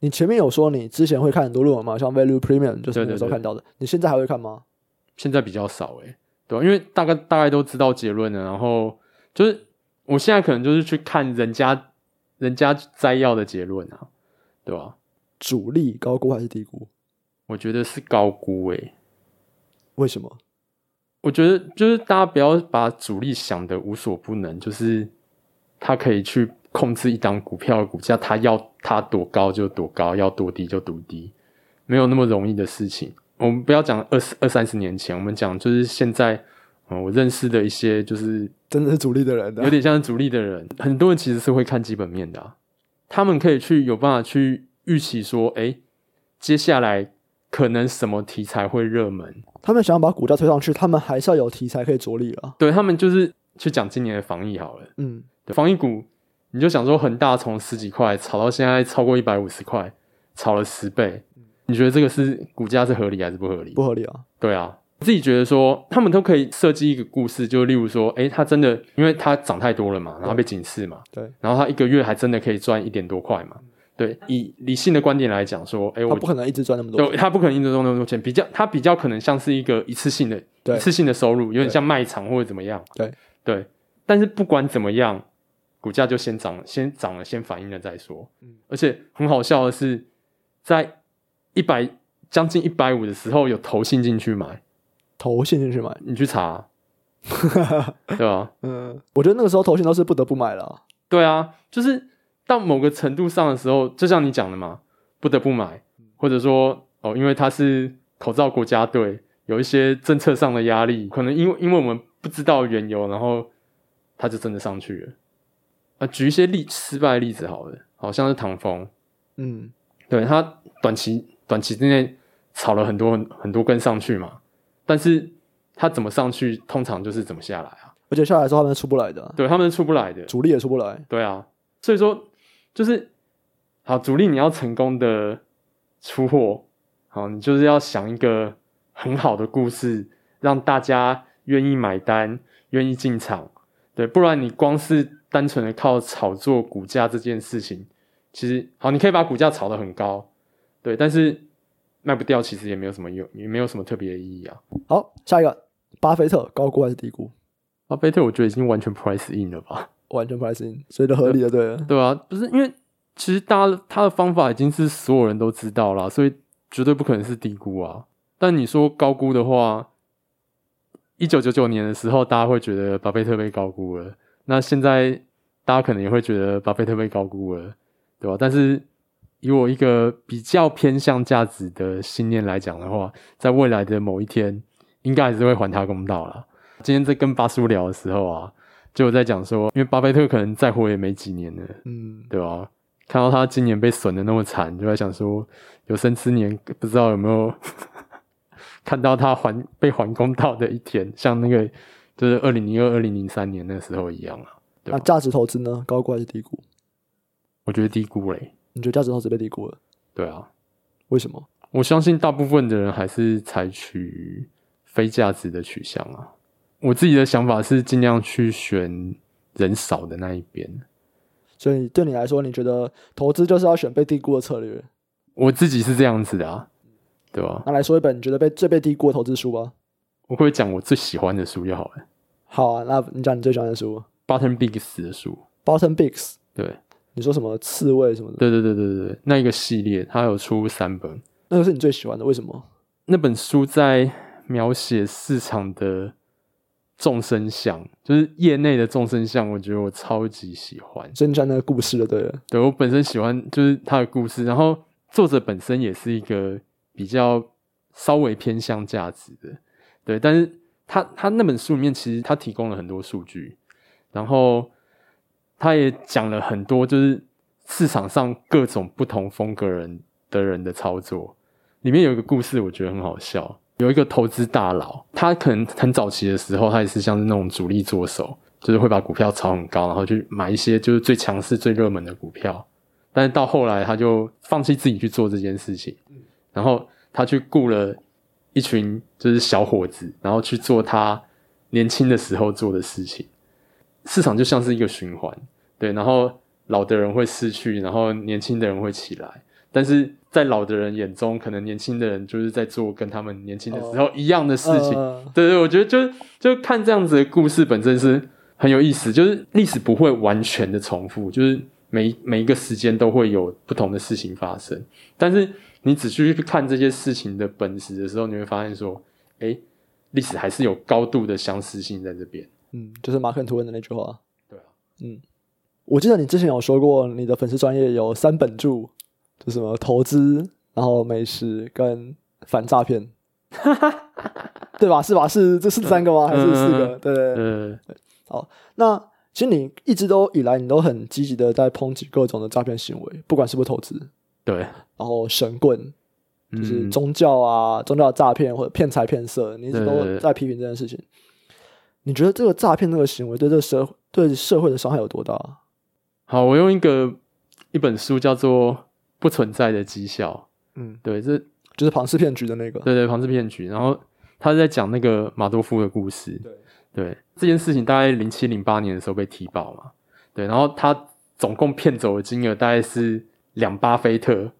你前面有说你之前会看很多论文吗？像 Value Premium 就是那时候看到的，对对对，你现在还会看吗？现在比较少诶、欸，对啊，因为大概大概都知道结论了，然后就是我现在可能就是去看人家人家摘要的结论啊，对吧？主力高估还是低估？我觉得是高估诶、欸。为什么？我觉得就是大家不要把主力想的无所不能，就是他可以去控制一档股票的股价，他要它多高就多高，要多低就多低，没有那么容易的事情。我们不要讲二十二三十年前，我们讲就是现在，嗯，我认识的一些就是真的是主力的人，有点像是主力的人，很多人其实是会看基本面的啊，他们可以去有办法去。预期说，哎、欸，接下来可能什么题材会热门？他们想要把股价推上去，他们还是要有题材可以着力了。对，他们就是去讲今年的防疫好了。嗯，防疫股，你就想说恒大从十几块炒到现在超过一百五十块，炒了十倍。你觉得这个是股价是合理还是不合理？不合理啊。对啊，自己觉得说他们都可以设计一个故事，就例如说，哎、欸，他真的因为他涨太多了嘛，然后被警示嘛，对，然后他一个月还真的可以赚一点多块嘛。对，以理性的观点来讲，说，哎，我不可能一直赚那么多钱，他不可能一直赚那么多钱，比较，他比较可能像是一个一次性的、一次性的收入，有点像卖场或者怎么样。对，对。但是不管怎么样，股价就先涨，先涨了，先反应了再说。嗯。而且很好笑的是，在一百将近一百五的时候，有投信进去买，投信进去买，你去查，对吧？嗯，我觉得那个时候投信都是不得不买了。对啊，就是。到某个程度上的时候，就像你讲的嘛，不得不买，或者说哦，因为它是口罩国家队，有一些政策上的压力，可能因为因为我们不知道缘由，然后它就真的上去了。啊，举一些例失败的例子好了，好像是唐风，嗯，对，他短期短期之内炒了很多很多根上去嘛，但是他怎么上去，通常就是怎么下来啊。而且下来之后他们出不来的，对，他们是出不来的，主力也出不来。对啊，所以说就是好，主力你要成功的出货，好，你就是要想一个很好的故事，让大家愿意买单，愿意进场。对，不然你光是单纯的靠炒作股价这件事情，其实好，你可以把股价炒得很高，对，但是卖不掉，其实也没有什么用，也没有什么特别的意义啊。好，下一个，巴菲特高估还是低估？巴菲特我觉得已经完全 price in 了吧，完全 price in，所以都合理的，对了，对啊，不是因为其实大家他的方法已经是所有人都知道了，所以绝对不可能是低估啊。但你说高估的话。一九九九年的时候，大家会觉得巴菲特被高估了。那现在大家可能也会觉得巴菲特被高估了，对吧？但是以我一个比较偏向价值的信念来讲的话，在未来的某一天，应该还是会还他公道了。今天在跟巴叔聊的时候啊，就有在讲说，因为巴菲特可能再活也没几年了，嗯，对吧？看到他今年被损的那么惨，就在想说，有生之年不知道有没有。看到他还被还公道的一天，像那个就是二零零二、二零零三年那时候一样啊。那价值投资呢？高估还是低估？我觉得低估嘞。你觉得价值投资被低估了？对啊。为什么？我相信大部分的人还是采取非价值的取向啊。我自己的想法是尽量去选人少的那一边。所以对你来说，你觉得投资就是要选被低估的策略？我自己是这样子的啊。对吧？那来说一本你觉得被最被低估的投资书吧。我会讲我最喜欢的书就好了。好啊，那你讲你最喜欢的书。Barton Biggs 的书。Barton Biggs。对。你说什么刺猬什么的？对对对对对，那一个系列，它有出三本。那个是你最喜欢的，为什么？那本书在描写市场的众生相，就是业内的众生相，我觉得我超级喜欢。所以你讲那个故事了，对。对，我本身喜欢就是他的故事，然后作者本身也是一个。比较稍微偏向价值的，对，但是他他那本书里面其实他提供了很多数据，然后他也讲了很多就是市场上各种不同风格人的人的操作。里面有一个故事我觉得很好笑，有一个投资大佬，他可能很早期的时候他也是像是那种主力作手，就是会把股票炒很高，然后去买一些就是最强势、最热门的股票，但是到后来他就放弃自己去做这件事情。然后他去雇了一群就是小伙子，然后去做他年轻的时候做的事情。市场就像是一个循环，对。然后老的人会失去，然后年轻的人会起来。但是在老的人眼中，可能年轻的人就是在做跟他们年轻的时候一样的事情。Oh. Uh. 对对，我觉得就就看这样子的故事本身是很有意思，就是历史不会完全的重复，就是每每一个时间都会有不同的事情发生，但是。你仔细去看这些事情的本质的时候，你会发现说，哎，历史还是有高度的相似性在这边。嗯，就是马克吐温的那句话。对啊，嗯，我记得你之前有说过，你的粉丝专业有三本着，就什么投资，然后美食跟反诈骗，对吧？是吧？是这是三个吗？还是四个？对对对。好，那其实你一直都以来，你都很积极的在抨击各种的诈骗行为，不管是不是投资。对，然后神棍就是宗教啊，嗯、宗教诈骗或者骗财骗色，你一直都在批评这件事情。对对对，你觉得这个诈骗这个行为对这个社对社会的伤害有多大？好，我用一个一本书叫做《不存在的绩效》。嗯，对，这就是庞氏骗局的那个。对对，庞氏骗局。然后他在讲那个马多夫的故事。对对，这件事情大概零七零八年的时候被提报嘛。对，然后他总共骗走的金额大概是。两巴菲特，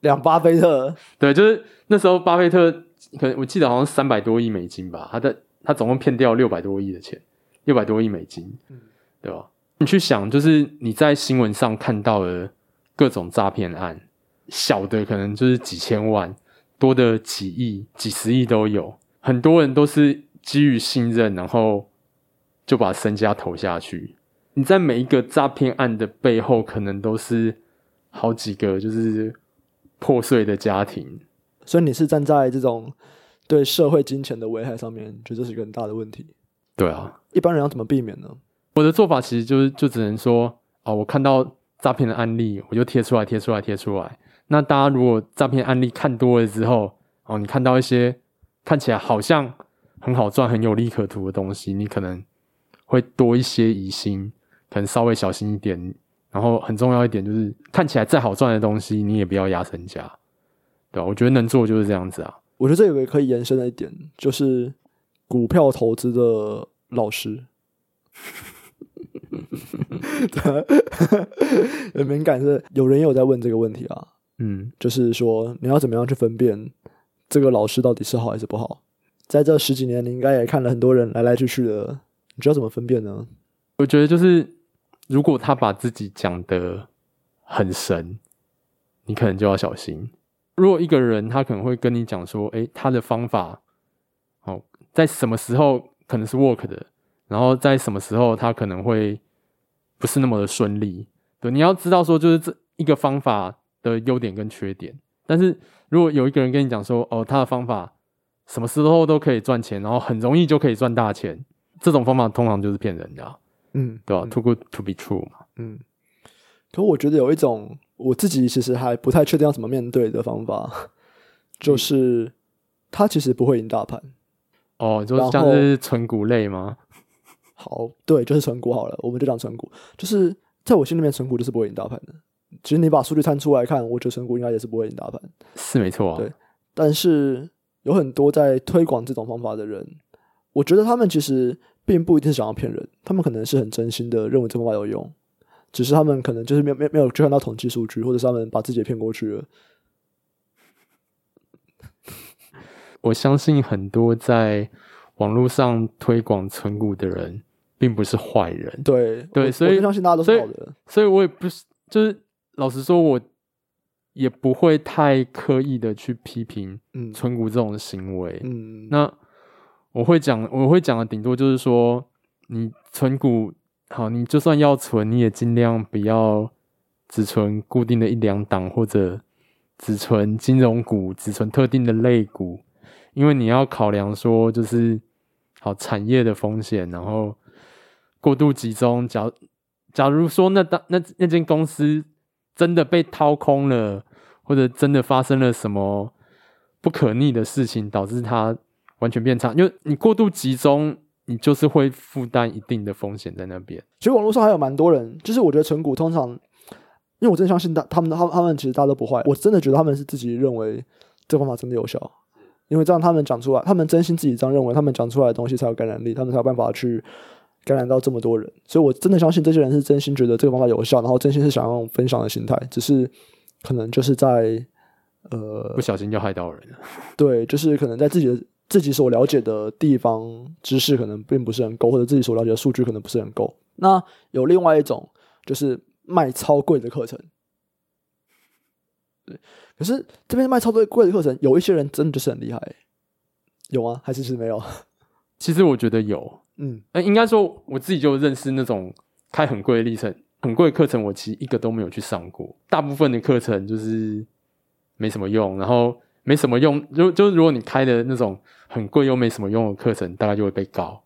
两巴菲特，对，就是那时候巴菲特，可能我记得好像三百多亿美金吧，他的他总共骗掉六百多亿的钱，六百多亿美金，嗯，对吧？你去想，就是你在新闻上看到的各种诈骗案，小的可能就是几千万，多的几亿、几十亿都有，很多人都是基于信任，然后就把身家投下去。你在每一个诈骗案的背后，可能都是。好几个就是破碎的家庭，所以你是站在这种对社会金钱的危害上面，觉得这是一个很大的问题。对啊，一般人要怎么避免呢？我的做法其实就是就只能说，啊，我看到诈骗的案例，我就贴出来，贴出来，贴出来。那大家如果诈骗案例看多了之后，哦，你看到一些看起来好像很好赚、很有利可图的东西，你可能会多一些疑心，可能稍微小心一点。然后很重要一点就是，看起来再好赚的东西，你也不要压身家，对吧？我觉得能做就是这样子啊。我觉得这有个可以延伸的一点，就是股票投资的老师。很敏感，是有人也有在问这个问题啊。嗯，就是说你要怎么样去分辨这个老师到底是好还是不好？在这十几年，你应该也看了很多人来来去去的，你知道怎么分辨呢？我觉得就是，如果他把自己讲得很神，你可能就要小心。如果一个人他可能会跟你讲说，诶，他的方法，哦，在什么时候可能是 work 的。然后在什么时候，他可能会不是那么的顺利。对，你要知道说，就是这一个方法的优点跟缺点。但是如果有一个人跟你讲说，哦，他的方法什么时候都可以赚钱，然后很容易就可以赚大钱，这种方法通常就是骗人的啊。嗯，对吧？Too good to be true 嘛。嗯。可我觉得有一种我自己其实还不太确定要怎么面对的方法，就是他其实不会赢大盘。哦，就像是存股类吗？好，对，就是存股好了，我们就讲存股。就是在我心里面，存股就是不会赢大盘的。其实你把数据摊出来看，我觉得存股应该也是不会赢大盘，是没错啊。对，但是有很多在推广这种方法的人，我觉得他们其实并不一定是想要骗人，他们可能是很真心的认为这方法有用，只是他们可能就是没有没没有去看到统计数据，或者是他们把自己骗过去了。我相信很多在网络上推广存股的人。并不是坏人，对对，所以相信大家都是好的，所，所以我也不是，就是老实说，我也不会太刻意的去批评存股这种行为。嗯，那我会讲，我会讲的顶多就是说，你存股好，你就算要存，你也尽量不要只存固定的一两档，或者只存金融股，只存特定的类股，因为你要考量说，就是好产业的风险，然后。过度集中，假假如说那当那那间公司真的被掏空了，或者真的发生了什么不可逆的事情，导致它完全变差，因为你过度集中，你就是会负担一定的风险在那边。其实网络上还有蛮多人，就是我觉得存股通常，因为我真的相信大他们他他们其实大家都不坏，我真的觉得他们是自己认为这方法真的有效，因为这样他们讲出来，他们真心自己这样认为，他们讲出来的东西才有感染力，他们才有办法去。感染到这么多人，所以我真的相信这些人是真心觉得这个方法有效，然后真心是想要分享的心态，只是可能就是在呃不小心就害到人了。对，就是可能在自己的自己所了解的地方知识可能并不是很够，或者自己所了解的数据可能不是很够。那有另外一种就是卖超贵的课程，对，可是这边卖超多贵的课程，有一些人真的就是很厉害，有吗？还是是没有？其实我觉得有。嗯，那应该说我自己就认识那种开很贵的历程，很贵的课程，我其实一个都没有去上过。大部分的课程就是没什么用，然后没什么用，就就如果你开的那种很贵又没什么用的课程，大概就会被告，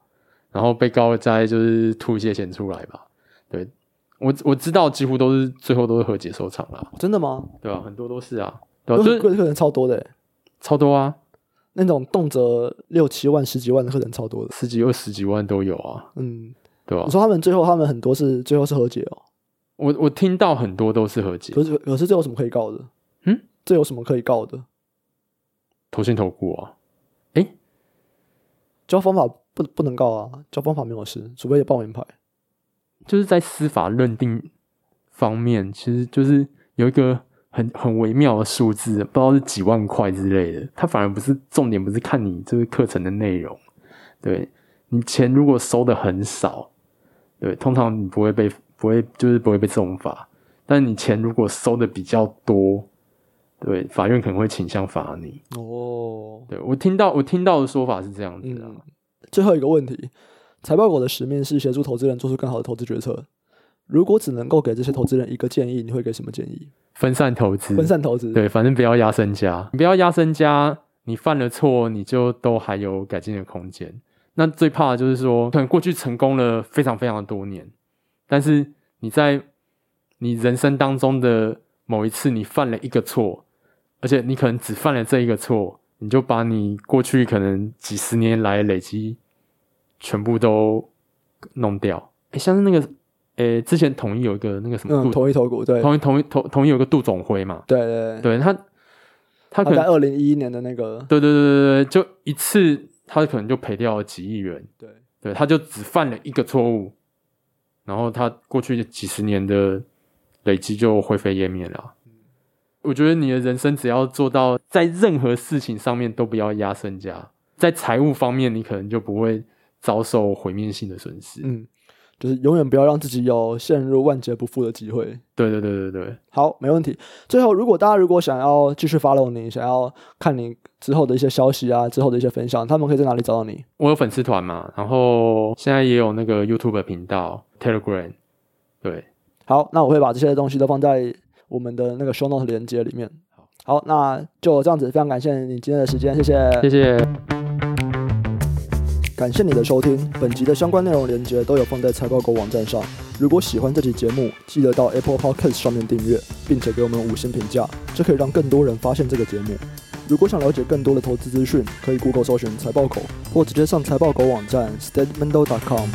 然后被告再就是吐一些钱出来吧。对，我我知道几乎都是最后都是和解收场了。真的吗？对啊？很多都是啊，对吧？贵的课人超多的，超多啊。那种动辄六七万、十几万的客人超多的，十几、二十几万都有啊。嗯，对吧？你说他们最后，他们很多是最后是和解哦。我我听到很多都是和解，可是可是这有什么可以告的？嗯，这有什么可以告的？投信投顾啊？诶、欸，教方法不不能告啊，教方法没有事，除非有报名牌。就是在司法认定方面，其实就是有一个。很很微妙的数字，不知道是几万块之类的。它反而不是重点，不是看你这个课程的内容。对，你钱如果收的很少，对，通常你不会被不会就是不会被重罚。但你钱如果收的比较多，对，法院可能会倾向罚你。哦，对，我听到我听到的说法是这样子的。嗯，最后一个问题，财报狗的使命是协助投资人做出更好的投资决策。如果只能够给这些投资人一个建议，你会给什么建议？分散投资，分散投资，对，反正不要压身家，你不要压身家，你犯了错，你就都还有改进的空间。那最怕的就是说，可能过去成功了非常非常的多年，但是你在你人生当中的某一次，你犯了一个错，而且你可能只犯了这一个错，你就把你过去可能几十年来累积全部都弄掉。诶，像是那个，诶，之前统一有一个那个什么，嗯，统一投顾，对，统一统一统统一有个杜总辉嘛，对对对，他他可能他在二零一一年的那个，对对对对对，就一次。他可能就赔掉了几亿元，对对，他就只犯了一个错误，然后他过去几十年的累积就灰飞烟灭了。嗯。我觉得你的人生只要做到在任何事情上面都不要压身家，在财务方面你可能就不会遭受毁灭性的损失。嗯。就是永远不要让自己有陷入万劫不复的机会。对对对对对，好，没问题。最后，如果大家如果想要继续 follow 你，想要看你之后的一些消息啊，之后的一些分享，他们可以在哪里找到你？我有粉丝团嘛，然后现在也有那个 YouTube 频道，Telegram。对，好，那我会把这些东西都放在我们的那个 Show Note 连接里面。好，那就这样子，非常感谢你今天的时间，谢谢，谢谢。感谢你的收听，本集的相关内容连接都有放在财报狗网站上。如果喜欢这期节目，记得到 Apple Podcast 上面订阅，并且给我们五星评价，这可以让更多人发现这个节目。如果想了解更多的投资资讯，可以 Google 搜寻财报狗，或直接上财报狗网站 statemental.com。